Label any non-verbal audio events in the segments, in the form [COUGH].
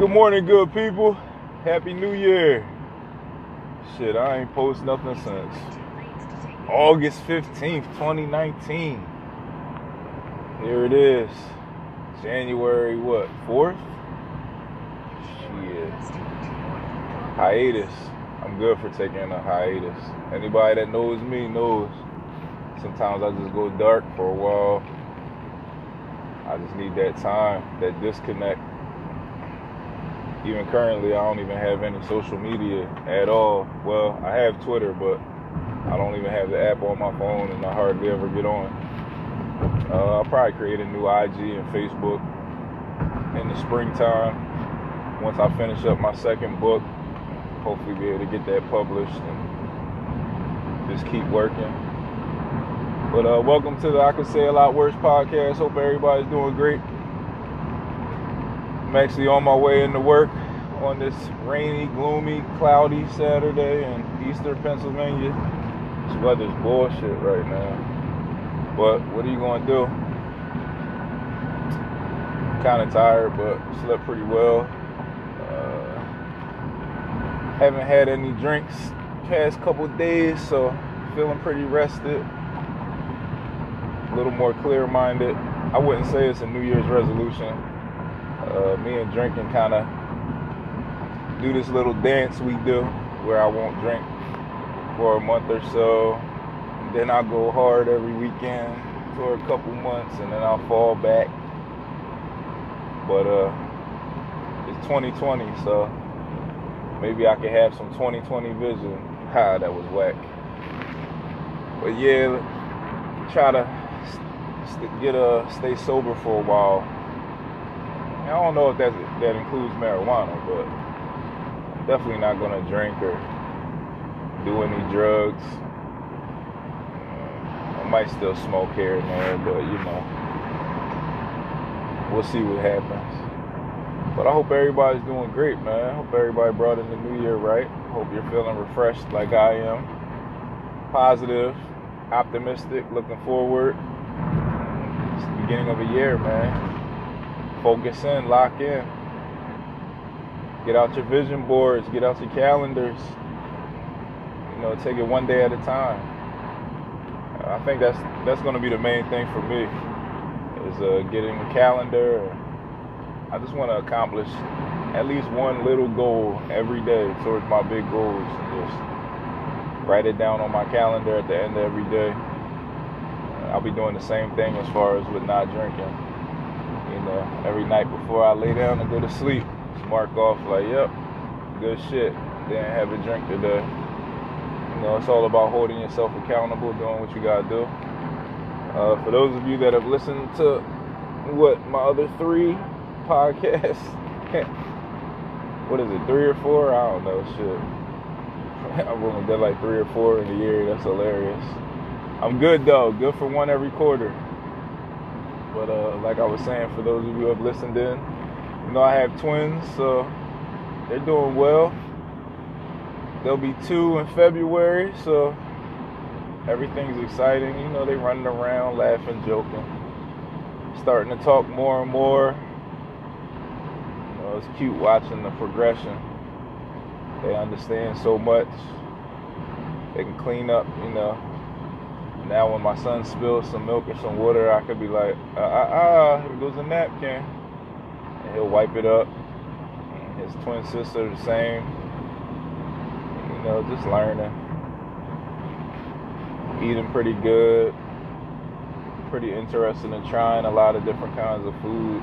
Good morning, good people. Happy New Year. Shit, I ain't post nothing since August 15th, 2019. Here it is. January what? 4th? Shit. Hiatus. I'm good for taking a hiatus. Anybody that knows me knows. Sometimes I just go dark for a while. I just need that time, that disconnect even currently, I don't even have any social media at all. Well, I have Twitter, but I don't even have the app on my phone, and I hardly ever get on. Uh, I'll probably create a new IG and Facebook in the springtime. Once I finish up my second book, hopefully be able to get that published and just keep working. But uh, welcome to the I Could Say a Lot Worse podcast. Hope everybody's doing great. I'm actually on my way into work on this rainy, gloomy, cloudy Saturday in eastern Pennsylvania. This weather's bullshit right now. But what are you going to do? Kind of tired, but slept pretty well. Uh, haven't had any drinks past couple days, so feeling pretty rested. A little more clear-minded. I wouldn't say it's a New Year's resolution uh, me and drinking kind of do this little dance we do where I won't drink for a month or so. And then I'll go hard every weekend for a couple months and then I'll fall back. But uh, it's 2020, so maybe I could have some 2020 vision. [LAUGHS] Ha, that was whack. But yeah, try to st- get a stay sober for a while I don't know if that that includes marijuana, but I'm definitely not gonna drink or do any drugs. I might still smoke here and there, but you know, we'll see what happens. But I hope everybody's doing great, man. I hope everybody brought in the new year right. Hope you're feeling refreshed like I am. Positive, optimistic, looking forward. It's the beginning of a year, man focus in, lock in. Get out your vision boards, get out your calendars. You know, take it one day at a time. I think that's that's going to be the main thing for me is uh, getting a calendar. I just want to accomplish at least one little goal every day towards my big goals and just write it down on my calendar at the end of every day. I'll be doing the same thing as far as with not drinking. You know, every night before I lay down and go to sleep, mark off like, yep, good shit. Didn't have a drink today. You know, it's all about holding yourself accountable, doing what you gotta do. Uh, for those of you that have listened to what my other three [LAUGHS] podcasts, what is it, three or four? I don't know, shit. [LAUGHS] I've only done like three or four in a year. That's hilarious. I'm good though. Good for one every quarter. But uh, like I was saying, for those of you who have listened in, you know I have twins, so they're doing well. They'll be two in February, so everything's exciting. You know, they're running around, laughing, joking, starting to talk more and more. You know, it's cute watching the progression. They understand so much. They can clean up, you know, now when my son spills some milk or some water, I could be like, ah, ah, uh, here goes a napkin. And he'll wipe it up. And His twin sister the same. You know, just learning. Eating pretty good. Pretty interested in trying a lot of different kinds of food.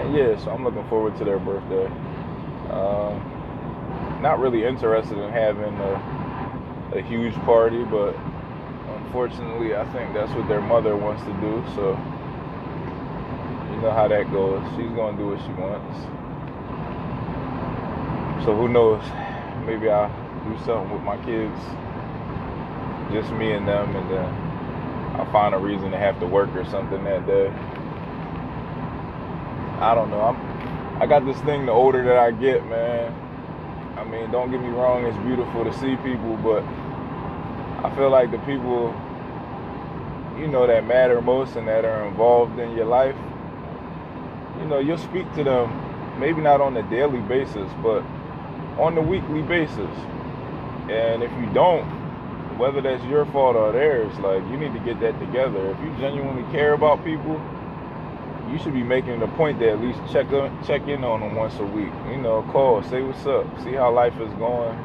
And yeah, so I'm looking forward to their birthday. Um, not really interested in having a a huge party, but unfortunately, I think that's what their mother wants to do. So you know how that goes. She's gonna do what she wants. So who knows? Maybe I'll do something with my kids, just me and them, and then I'll find a reason to have to work or something that day. I don't know. I'm I got this thing the older that I get, man I mean, don't get me wrong, it's beautiful to see people, but I feel like the people, you know, that matter most and that are involved in your life, you know, you'll speak to them, maybe not on a daily basis, but on the weekly basis. And if you don't, whether that's your fault or theirs, like you need to get that together. If you genuinely care about people, you should be making a point to at least check on, check in on them once a week. You know, call, say what's up, see how life is going.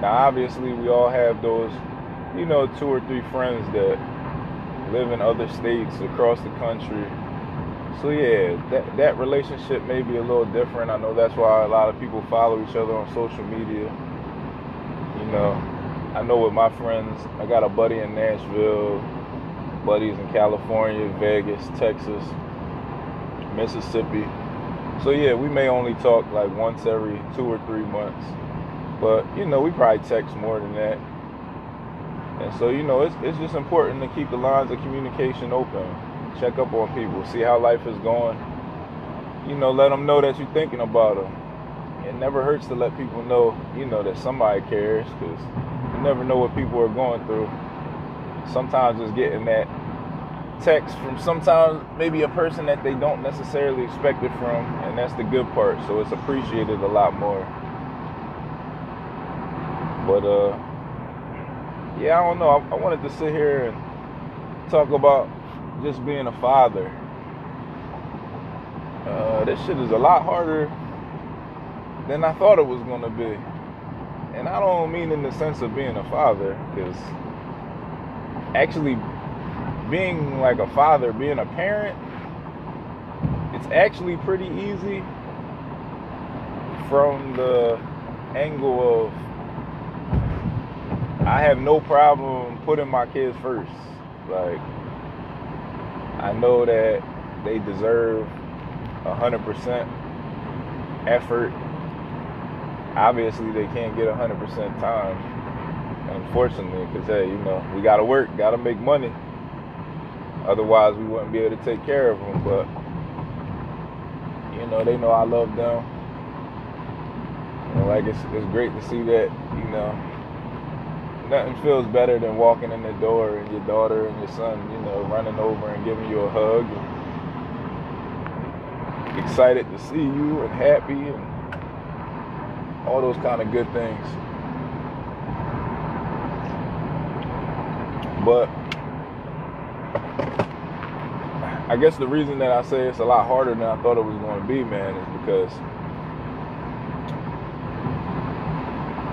Now, obviously, we all have those, you know, two or three friends that live in other states across the country. So yeah, that that relationship may be a little different. I know that's why a lot of people follow each other on social media. You know, I know with my friends, I got a buddy in Nashville, buddies in California, Vegas, Texas, Mississippi. So yeah, we may only talk like once every two or three months. But you know, we probably text more than that. And so, you know, it's, it's just important to keep the lines of communication open. Check up on people, see how life is going. You know, let them know that you're thinking about them. It never hurts to let people know, you know, that somebody cares because you never know what people are going through. Sometimes just getting that text from sometimes maybe a person that they don't necessarily expect it from, and that's the good part. So it's appreciated a lot more. But uh yeah, I don't know. I, I wanted to sit here and talk about just being a father. Uh, this shit is a lot harder than I thought it was gonna be. And I don't mean in the sense of being a father, because actually being like a father, being a parent, it's actually pretty easy from the angle of I have no problem putting my kids first. Like, I know that they deserve 100% effort. Obviously, they can't get 100% time, unfortunately, because, hey, you know, we got to work, got to make money. Otherwise, we wouldn't be able to take care of them. But, you know, they know I love them. And, like, it's, it's great to see that, you know, nothing feels better than walking in the door and your daughter and your son, you know, running over and giving you a hug excited to see you and happy and all those kind of good things. But I guess the reason that I say it's a lot harder than I thought it was going to be, man, is because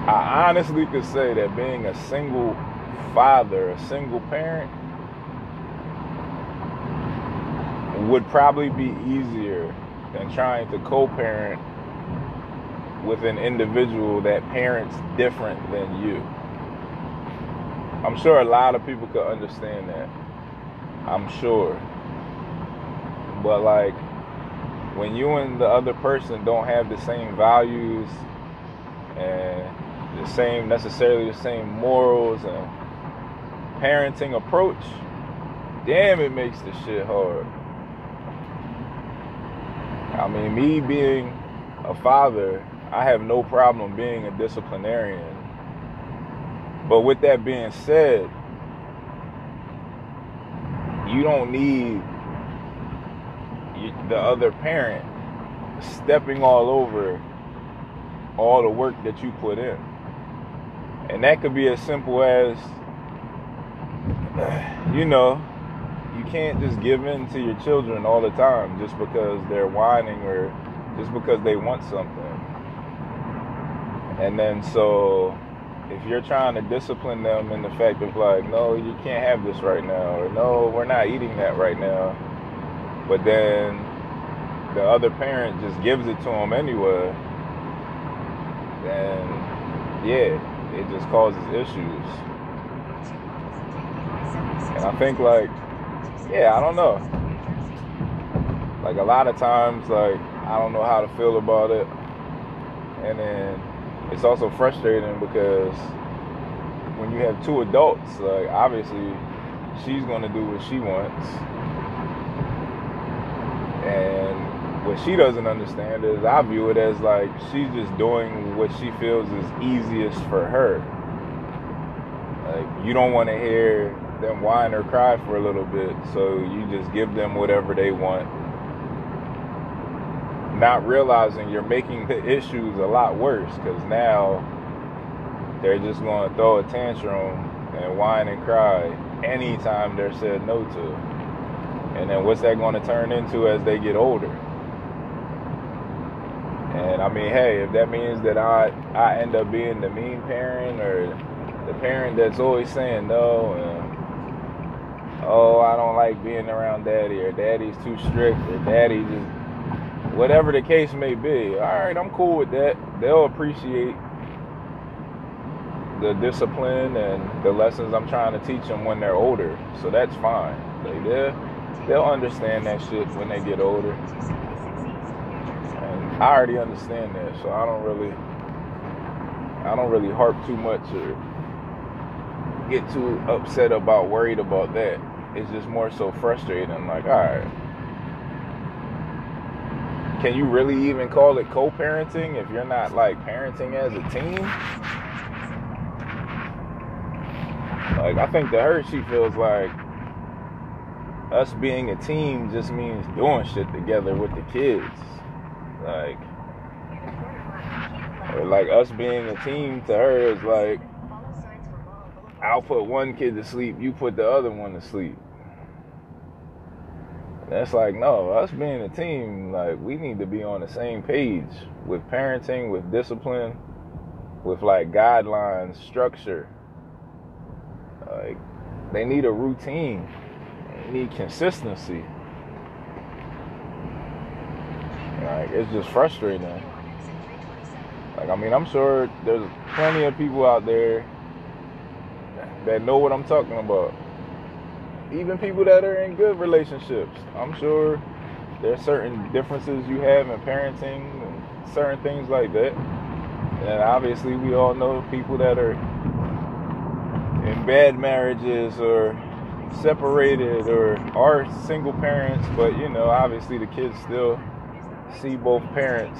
I honestly could say that being a single father, a single parent, would probably be easier than trying to co parent with an individual that parents different than you. I'm sure a lot of people could understand that. I'm sure. But like when you and the other person don't have the same values and the same necessarily the same morals and parenting approach, damn, it makes the shit hard. I mean, me being a father, I have no problem being a disciplinarian. But with that being said, you don't need the other parent stepping all over all the work that you put in. And that could be as simple as, [SIGHS] you know, you can't just give in to your children all the time just because they're whining or just because they want something. And then so if you're trying to discipline them in the fact of like, no, you can't have this right now, or no, we're not eating that right now, but then the other parent just gives it to them anyway, then yeah, it just causes issues. And I think like, yeah, I don't know. Like a lot of times, like I don't know how to feel about it, and then it's also frustrating because when you have two adults, like obviously she's gonna do what she wants, and what she doesn't understand is I view it as like she's just doing what she feels is easiest for her. Like you don't want to hear them whine or cry for a little bit, so you just give them whatever they want. not realizing you're making the issues a lot worse because now they're just going to throw a tantrum and whine and cry anytime they're said no to. And then what's that going to turn into as they get older? And I mean, hey, if that means that I I end up being the mean parent or the parent that's always saying no and oh I don't like being around daddy or daddy's too strict or daddy just whatever the case may be. All right, I'm cool with that. They'll appreciate the discipline and the lessons I'm trying to teach them when they're older. So that's fine. Like they'll they'll understand that shit when they get older. I already understand that, so I don't really I don't really harp too much or get too upset about worried about that. It's just more so frustrating. Like, all right. Can you really even call it co-parenting if you're not like parenting as a team? Like I think to her, she feels like us being a team just means doing shit together with the kids. Like, like us being a team to her is like, I'll put one kid to sleep, you put the other one to sleep. That's like, no, us being a team, like, we need to be on the same page with parenting, with discipline, with like guidelines, structure. Like they need a routine. They need consistency. Like it's just frustrating. Like I mean, I'm sure there's plenty of people out there that know what I'm talking about. Even people that are in good relationships. I'm sure there's certain differences you have in parenting and certain things like that. And obviously we all know people that are in bad marriages or separated or are single parents, but you know, obviously the kids still see both parents.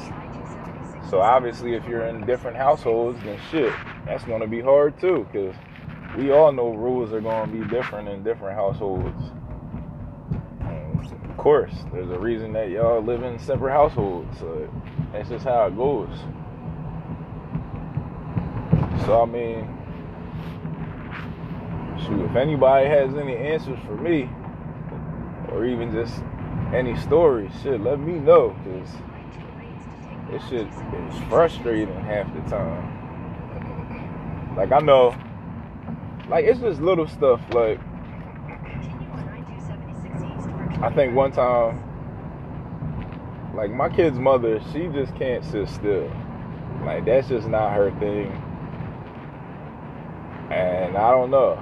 So obviously, if you're in different households, then shit, that's gonna be hard too, because we all know rules are gonna be different in different households. Of course, there's a reason that y'all live in separate households. So that's just how it goes. So I mean shoot, if anybody has any answers for me, or even just any stories, shit, let me know, cause this shit is frustrating half the time. Like I know, like it's just little stuff. Like I think one time, like my kid's mother, she just can't sit still. Like that's just not her thing. And I don't know.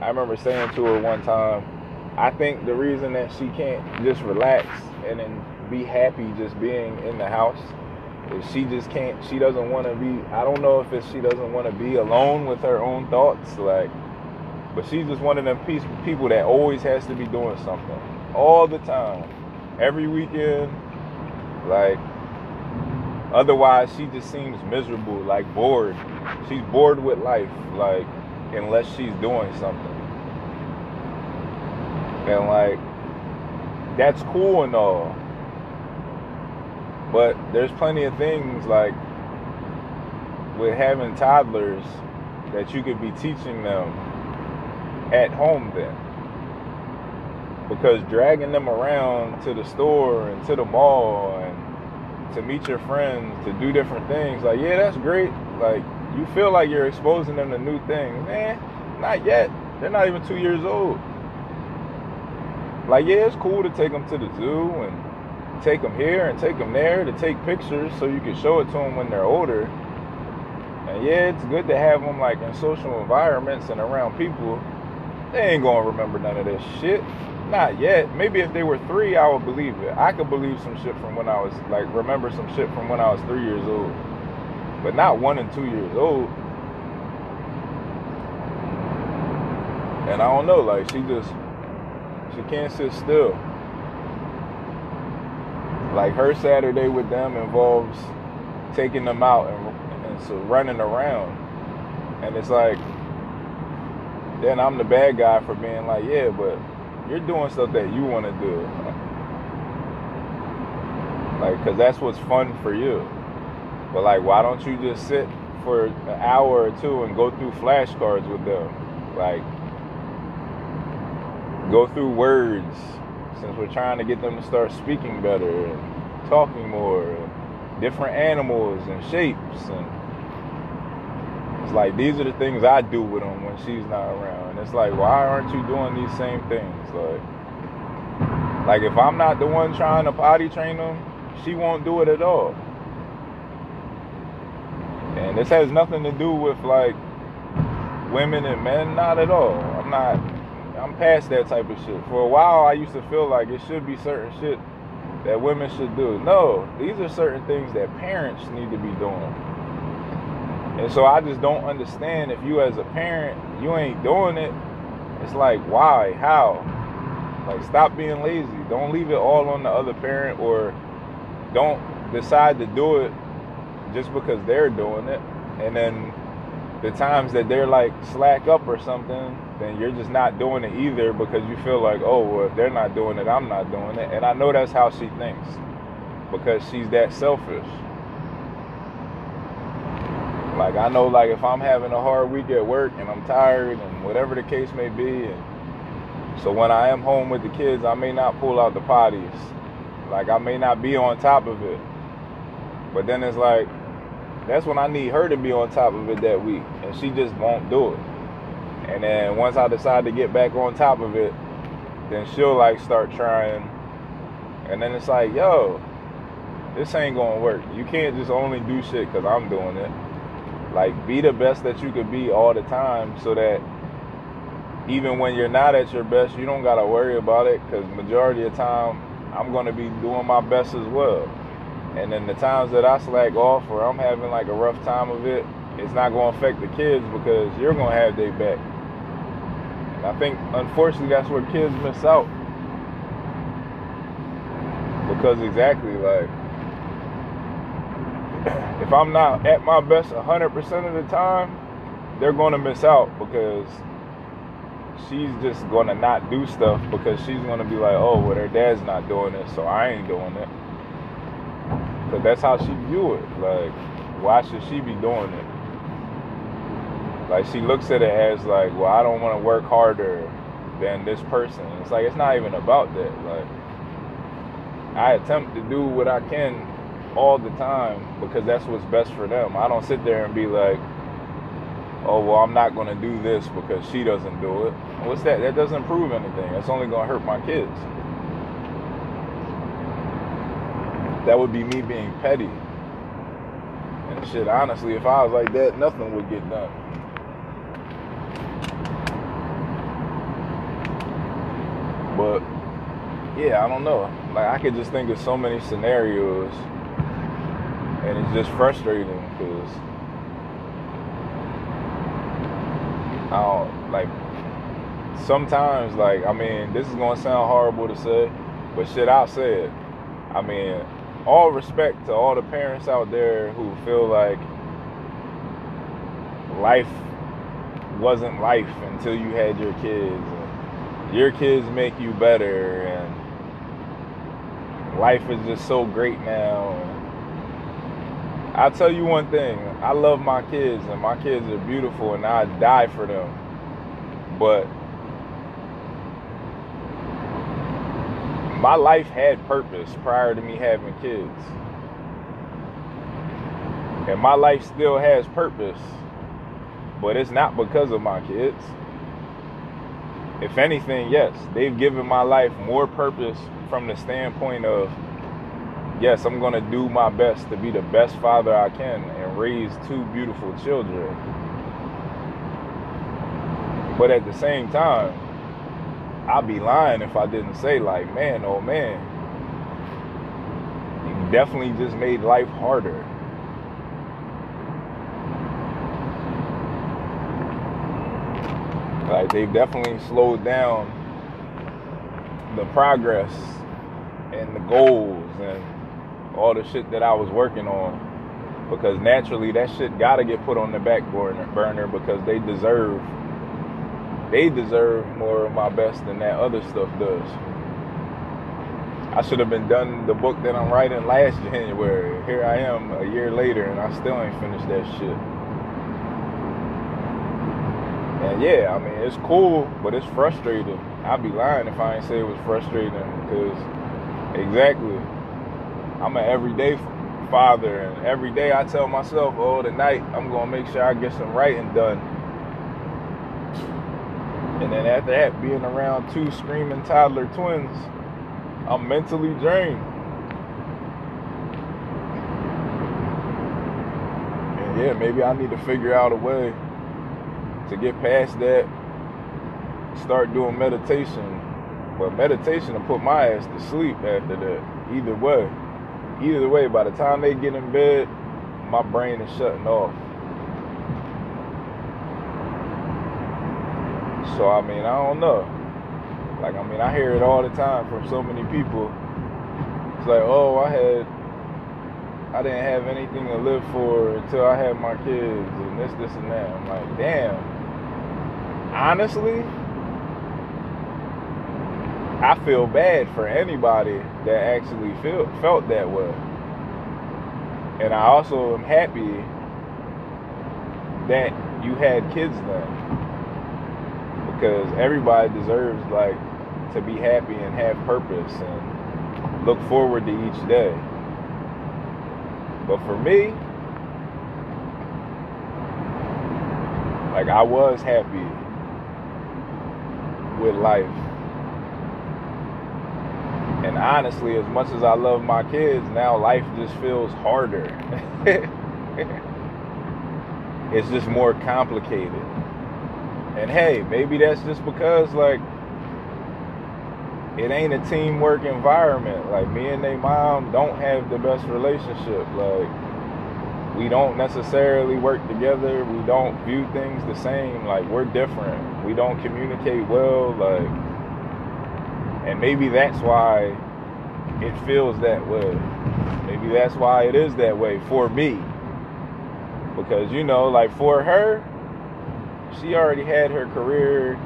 I remember saying to her one time, I think the reason that she can't just relax and then be happy just being in the house is she just can't she doesn't want to be I don't know if it's she doesn't want to be alone with her own thoughts like but she's just one of them people that always has to be doing something all the time every weekend like otherwise she just seems miserable like bored she's bored with life like unless she's doing something. And like that's cool and all. But there's plenty of things like with having toddlers that you could be teaching them at home then. Because dragging them around to the store and to the mall and to meet your friends, to do different things, like, yeah, that's great. Like, you feel like you're exposing them to new things. Man, not yet. They're not even two years old. Like, yeah, it's cool to take them to the zoo and take them here and take them there to take pictures so you can show it to them when they're older. And yeah, it's good to have them like in social environments and around people. They ain't gonna remember none of this shit. Not yet. Maybe if they were three, I would believe it. I could believe some shit from when I was like remember some shit from when I was three years old but not one and two years old. And I don't know, like she just she can't sit still. Like her Saturday with them involves taking them out and, and so running around. And it's like then I'm the bad guy for being like, yeah, but you're doing stuff that you want to do. Like, cause that's what's fun for you. But like, why don't you just sit for an hour or two and go through flashcards with them? Like, go through words since we're trying to get them to start speaking better and talking more, and different animals and shapes and it's like these are the things I do with them when she's not around. And it's like, why aren't you doing these same things? Like, like if I'm not the one trying to potty train them, she won't do it at all. And this has nothing to do with like women and men, not at all. I'm not I'm past that type of shit. For a while I used to feel like it should be certain shit that women should do. No, these are certain things that parents need to be doing. And so I just don't understand if you as a parent, you ain't doing it. It's like, why? How? Like, stop being lazy. Don't leave it all on the other parent or don't decide to do it just because they're doing it. And then the times that they're like slack up or something, then you're just not doing it either because you feel like, oh, well, if they're not doing it, I'm not doing it. And I know that's how she thinks because she's that selfish. Like I know like if I'm having a hard week at work and I'm tired and whatever the case may be and so when I am home with the kids, I may not pull out the potties. Like I may not be on top of it. But then it's like that's when I need her to be on top of it that week and she just won't do it. And then once I decide to get back on top of it, then she'll like start trying. And then it's like, yo, this ain't gonna work. You can't just only do shit because I'm doing it. Like, be the best that you could be all the time so that even when you're not at your best, you don't got to worry about it because majority of time, I'm to be doing my best as well. And then the times that I slack off or I'm having like a rough time of it, it's not to affect the kids because you're to have their back. I think, unfortunately, that's where kids miss out. Because exactly, like, [CLEARS THROAT] if I'm not at my best 100% of the time, they're going to miss out because she's just going to not do stuff because she's going to be like, oh, well, her dad's not doing it, so I ain't doing it. Because that's how she view it. Like, why should she be doing it? Like, she looks at it as like, well, I don't want to work harder than this person. It's like, it's not even about that. Like, I attempt to do what I can all the time because that's what's best for them. I don't sit there and be like, oh, well, I'm not going to do this because she doesn't do it. What's that? That doesn't prove anything. That's only going to hurt my kids. That would be me being petty. And shit, honestly, if I was like that, nothing would get done. But yeah, I don't know. Like I could just think of so many scenarios and it's just frustrating because I don't like sometimes like I mean this is gonna sound horrible to say, but shit I'll say it. I mean, all respect to all the parents out there who feel like life wasn't life until you had your kids your kids make you better and life is just so great now I'll tell you one thing. I love my kids, and my kids are beautiful, and I die for them. But my life had purpose prior to me having kids. And my life still has purpose, but it's not because of my kids. If anything, yes, they've given my life more purpose from the standpoint of yes, I'm going to do my best to be the best father I can and raise two beautiful children. But at the same time, I'd be lying if I didn't say, like, man, oh man, you definitely just made life harder. Like, they've definitely slowed down the progress and the goals and all the shit that I was working on because naturally that shit gotta get put on the back burner because they deserve they deserve more of my best than that other stuff does. I should have been done the book that I'm writing last [LAUGHS] January. Here I am a year later and I still ain't finished that shit. And yeah, I mean, it's cool, but it's frustrating. I'd be lying if I ain't say it was frustrating because exactly, I'm an everyday father, and every day I tell myself, oh, tonight I'm gonna make sure I get some writing done. And then after that, being around two screaming toddler twins, I'm mentally drained. And yeah, maybe I need to figure out a way to get past that, start doing meditation. But meditation will put my ass to sleep after that. Either way. Either way, by the time they get in bed, my brain is shutting off. So I mean, I don't know. Like I mean, I hear it all the time from so many people. It's like, oh, I had I didn't have anything to live for until I had my kids and this, this and that. I'm like, damn honestly, I feel bad for anybody that actually feel, felt that way. And I also am happy that you had kids then. Because everybody deserves like to be happy and have purpose and look forward to each day. But for me, like I was happy with life. And honestly, as much as I love my kids, now life just feels harder. [LAUGHS] it's just more complicated. And hey, maybe that's just because like it ain't a teamwork environment. Like me and their mom don't have the best relationship. Like we don't necessarily work together. We don't view things the same. Like we're different. We don't communicate well. Like, and maybe that's why it feels that way. Maybe that's why it is that way for me. Because you know, like for her, she already had her career.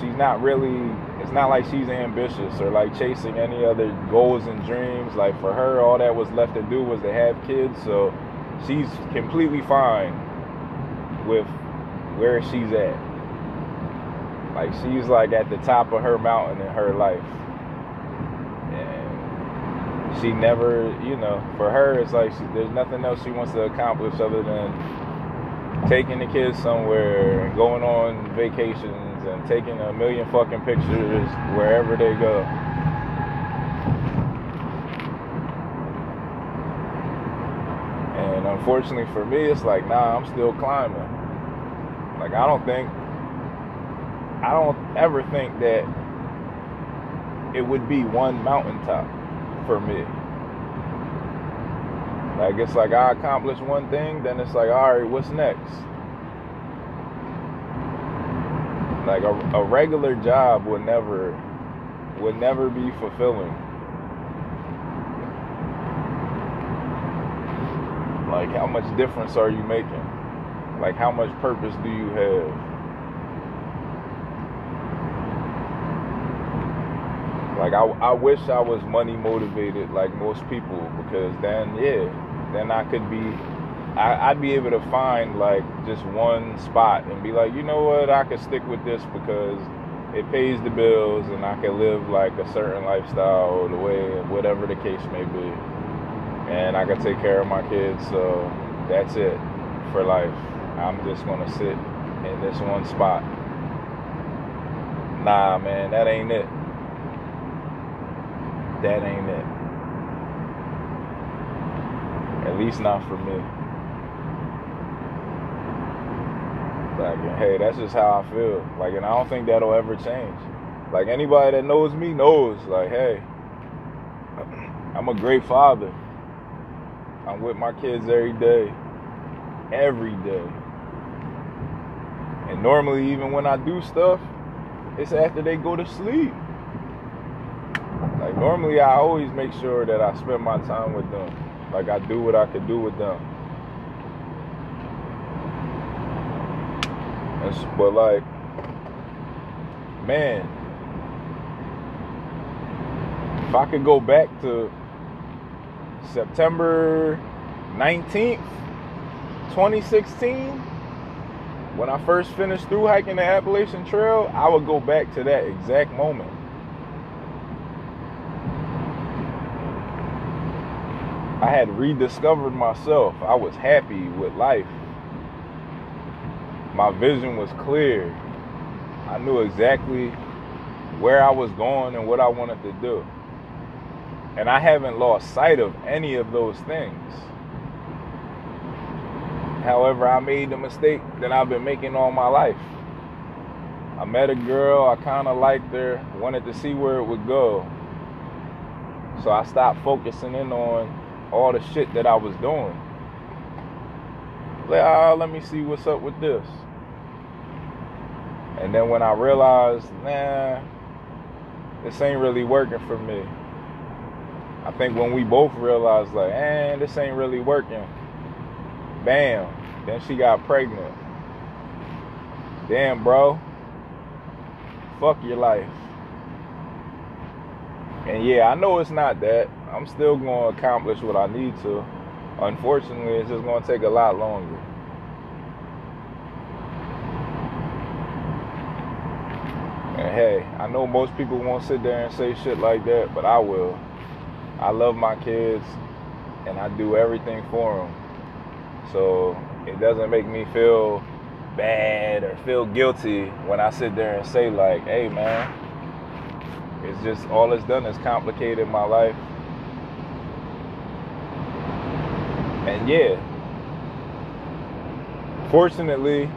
She's not really. It's not like she's ambitious or like chasing any other goals and dreams. Like for her, all that was left to do was to have kids. So she's completely fine with where she's at. Like she's like at the top of her mountain in her life. And she never, you know, for her it's like she, there's nothing else she wants to accomplish other than taking the kids somewhere and going on vacations and taking a million fucking pictures wherever they go. And unfortunately for me, it's like, nah, I'm still climbing. Like, I don't think, I don't ever think that it would be one mountaintop for me. Like, it's like I accomplish one thing, then it's like, all right, what's next? Like, a, a regular job would never, would never be fulfilling Like, how much difference are you making? Like, how much purpose do you have? Like, I, I wish I was money motivated like most people because then, yeah, then I could be, I, I'd be able to find like just one spot and be like, you know what, I could stick with this because it pays the bills and I can live like a certain lifestyle the way, whatever the case may be and I can take care of my kids. So that's it for life. I'm just gonna sit in this one spot. Nah, man, that ain't it. That ain't it. At least not for me. Like, hey, that's just how I feel. Like, and I don't think that'll ever change. Like, anybody that knows me knows, like, hey, [CLEARS THROAT] I'm a great father. I'm with my kids every day. Every day. And normally, even when I do stuff, it's after they go to sleep. Normally, I always make sure that I spend my time with them. Like, I do what I could do with them. but, like, man, if I could go back to September 19th, 2016, when I first finished through hiking the Appalachian Trail, I would go back to that exact moment. I had rediscovered myself. I was happy with life. My vision was clear. I knew exactly where I was going and what I wanted to do. And I haven't lost sight of any of those things. However, I made the mistake that I've been making all my life. I met a girl, I kind of liked her, wanted to see where it would go. So I stopped focusing in on all the shit that I was doing. Like, ah, let me see what's up with this. And then when I realized, nah, this ain't really working for me. I think when we both realized, like, man, this ain't really working, bam, then she got pregnant. Damn, bro. Fuck your life. And yeah, I know it's not that. I'm still going to accomplish what I need to. Unfortunately, it's just going to take a lot longer. And hey, I know most people won't sit there and say shit like that, but I will. I love my kids and I do everything for them. So it doesn't make me feel bad or feel guilty when I sit there and say, like, hey, man, it's just all it's done is complicated my life. And yeah, fortunately,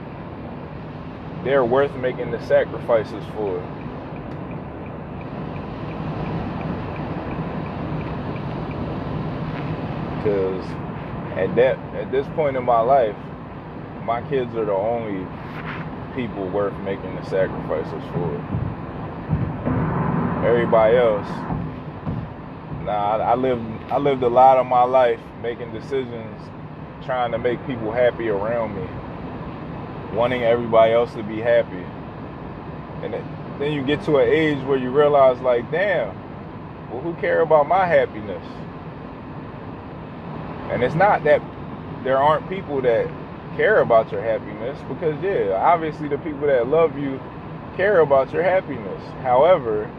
they're worth making the sacrifices for. Because at that at this point in my life, my kids are the only people worth making the sacrifices for. Everybody else, nah, I, I lived I lived a lot of my life making decisions, trying to make people happy around me wanting everybody else to be happy. And then you get to an age where you realize, like, damn, well, who care about my happiness? And it's not that there aren't people that care about your happiness, because, yeah, obviously the people that love you care about your happiness. However,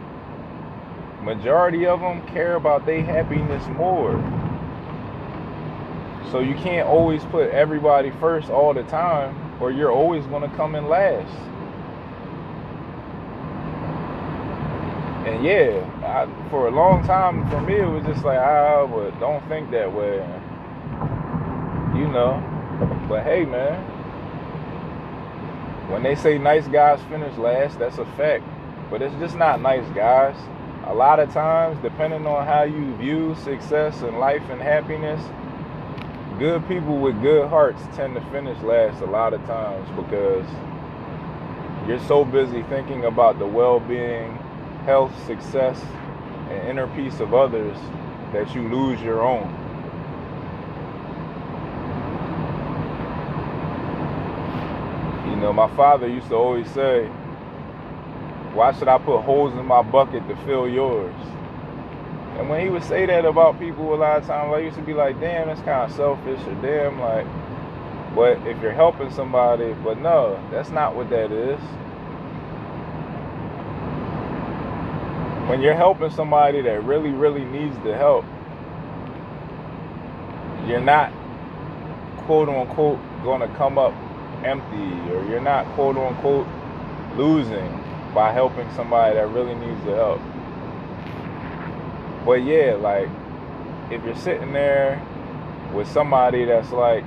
majority of them care about their happiness more. So you can't always put everybody first all the time or you're always going to come in last. And yeah, I, for a long time, for me, it was just like, ah, but don't think that way. You know. But hey, man, when they say nice guys finish last, that's a fact. But it's just not nice guys. A lot of times, depending on how you view success and life and happiness, good people with good hearts tend to finish last a lot of times because you're so busy thinking about the well-being, health, success, and inner peace of others that you lose your own. You know, my father used to always say, why should I put holes in my bucket to fill yours? And when he would say that about people a lot of times, I used to be like, damn, that's kind of selfish, or damn, like, but if you're helping somebody, but no, that's not what that is. When you're helping somebody that really, really needs the help, you're not quote unquote going to come up empty, or you're not quote unquote losing by helping somebody that really needs the help. But yeah, like if you're sitting there with somebody that's like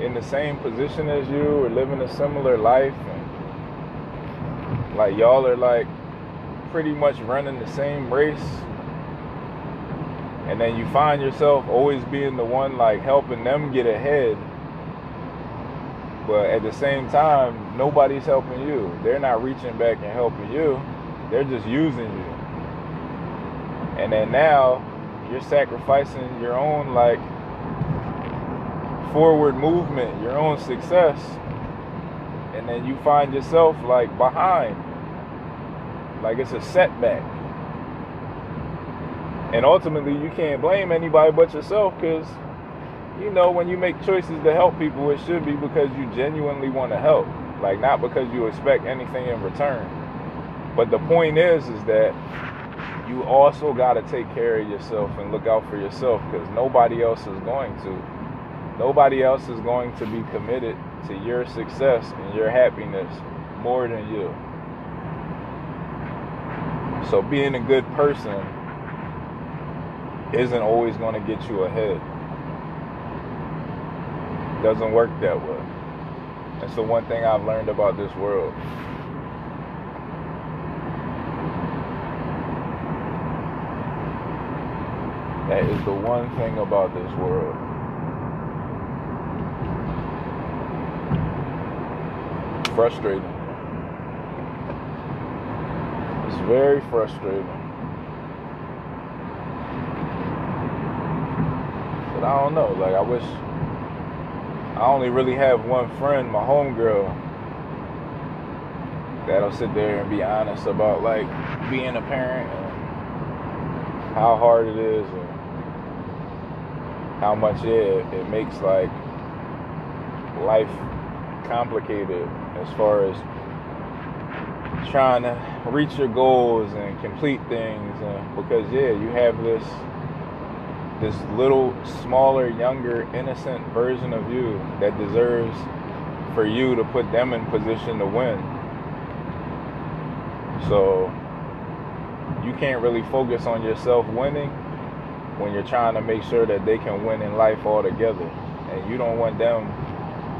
in the same position as you or living a similar life and like y'all are like pretty much running the same race and then you find yourself always being the one like helping them get ahead but at the same time nobody's helping you. They're not reaching back and helping you. They're just using you and then now you're sacrificing your own like forward movement, your own success. And then you find yourself like behind. Like it's a setback. And ultimately, you can't blame anybody but yourself because, you know, when you make choices to help people, it should be because you genuinely want to help. Like, not because you expect anything in return. But the point is, is that you also got to take care of yourself and look out for yourself because nobody else is going to. Nobody else is going to be committed to your success and your happiness more than you. So being a good person isn't always going to get you ahead. It doesn't work that way. That's the one thing I've learned about this world. That is the one thing about this world. frustrating. It's very frustrating. But I don't know. Like I wish I only really have one friend, my homegirl, that'll sit there and be honest about like being a parent and how hard it is how much it it makes like life complicated as far as trying to reach your goals and complete things and because yeah you have this this little smaller younger innocent version of you that deserves for you to put them in position to win. So you can't really focus on yourself winning when you're trying to make sure that they can win in life altogether and you don't want them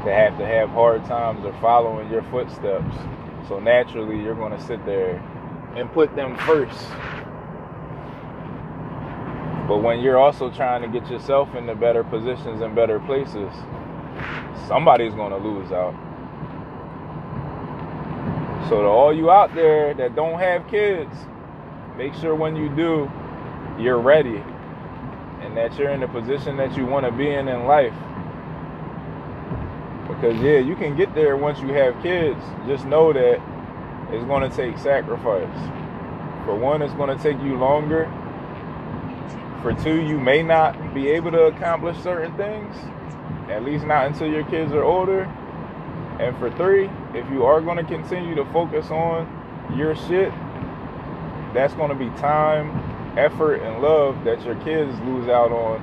to have to have hard times or following your footsteps. So naturally, you're going to sit there and put them first. But when you're also trying to get yourself into better positions and better places, somebody's going to lose out. So to all you out there that don't have kids, make sure when you do, you're ready and that you're in the position that you want to be in in life. Because yeah, you can get there once you have kids. Just know that it's going to take sacrifice. For one, it's going to take you longer. For two, you may not be able to accomplish certain things, at least not until your kids are older. And for three, if you are going to continue to focus on your shit, that's going to be time, effort, and love that your kids lose out on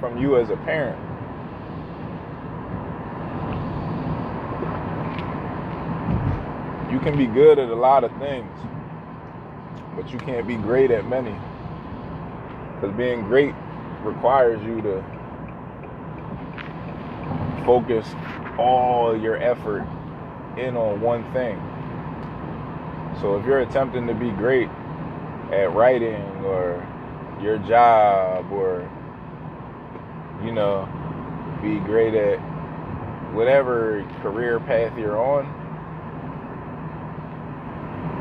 from you as a parent. you can be good at a lot of things, but you can't be great at many. Because being great requires you to focus all your effort in on one thing. So if you're attempting to be great at writing or your job or, you know, be great at whatever career path you're on,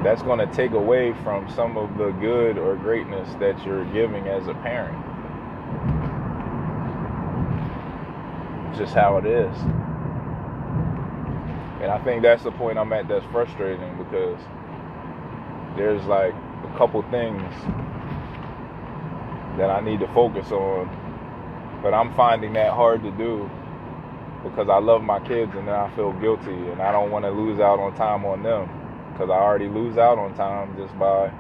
that's going to take away from some of the good or greatness that you're giving as a parent. Just how it is. And I think that's the point I'm at that's frustrating because there's like couple things that I need to focus on, but I'm finding that hard to do because I love my kids and then I feel guilty and I don't want to lose out on time on them because I already lose out on time just by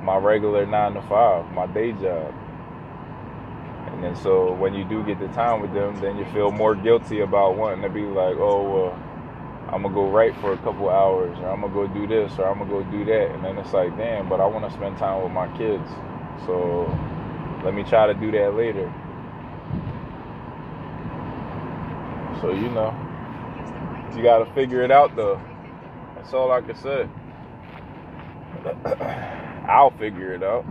my regular nine to five, my day job. And then so when you do get the time with them, then you feel more guilty about wanting to be like, oh, well, I'm gonna go write for a couple hours, or I'm gonna go do this, or I'm gonna go do that. And then it's like, damn, but I want to spend time with my kids. So let me try to do that later. So you know, you gotta figure it out though. That's all I can say. [CLEARS THROAT] I'll figure it out.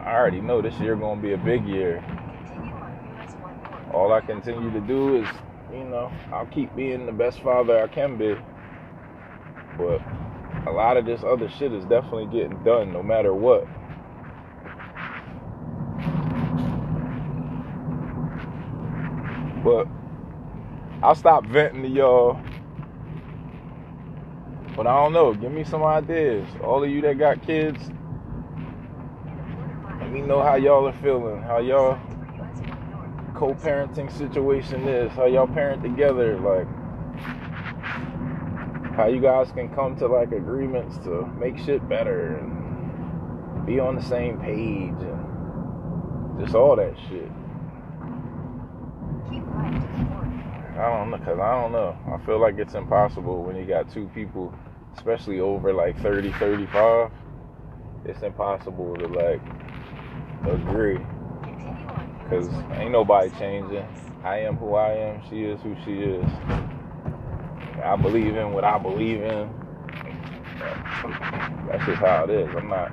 I already know this year gonna be a big year. All I continue to do is, you know, I'll keep being the best father I can be. But a lot of this other shit is definitely getting done no matter what. But I'll stop venting to y'all but I don't know. Give me some ideas. All of you that got kids, Let me know how y'all are feeling. How y'all co-parenting situation is. How y'all parent together. Like how you guys can come to like agreements to make shit better and be on the same page and just all that shit. I don't know, cause I don't know. I feel like it's impossible when you got two people, especially over like 30, 35. It's impossible to like agree, cause ain't nobody changing. I am who I am. She is who she is. I believe in what I believe in. That's just how it is. I'm not.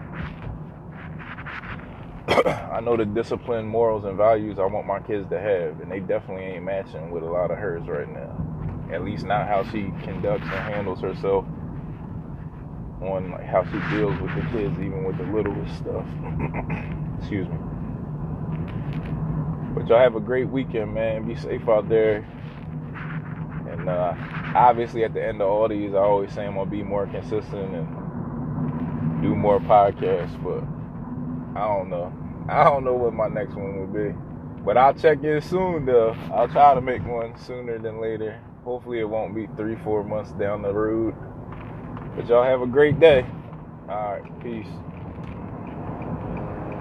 [CLEARS THROAT] I know the discipline, morals, and values I want my kids to have, and they definitely ain't matching with a lot of hers right now. At least not how she conducts and handles herself on like how she deals with the kids, even with the littlest stuff. [COUGHS] Excuse me. But y'all have a great weekend, man. Be safe out there. And uh, obviously, at the end of all these, I always say I'm gonna be more consistent and do more podcasts. But I don't know. [LAUGHS] I don't know what my next one will be. But I'll check in soon, though. I'll try to make one sooner than later. Hopefully, it won't be three, four months down the road. But y'all have a great day. All right, peace.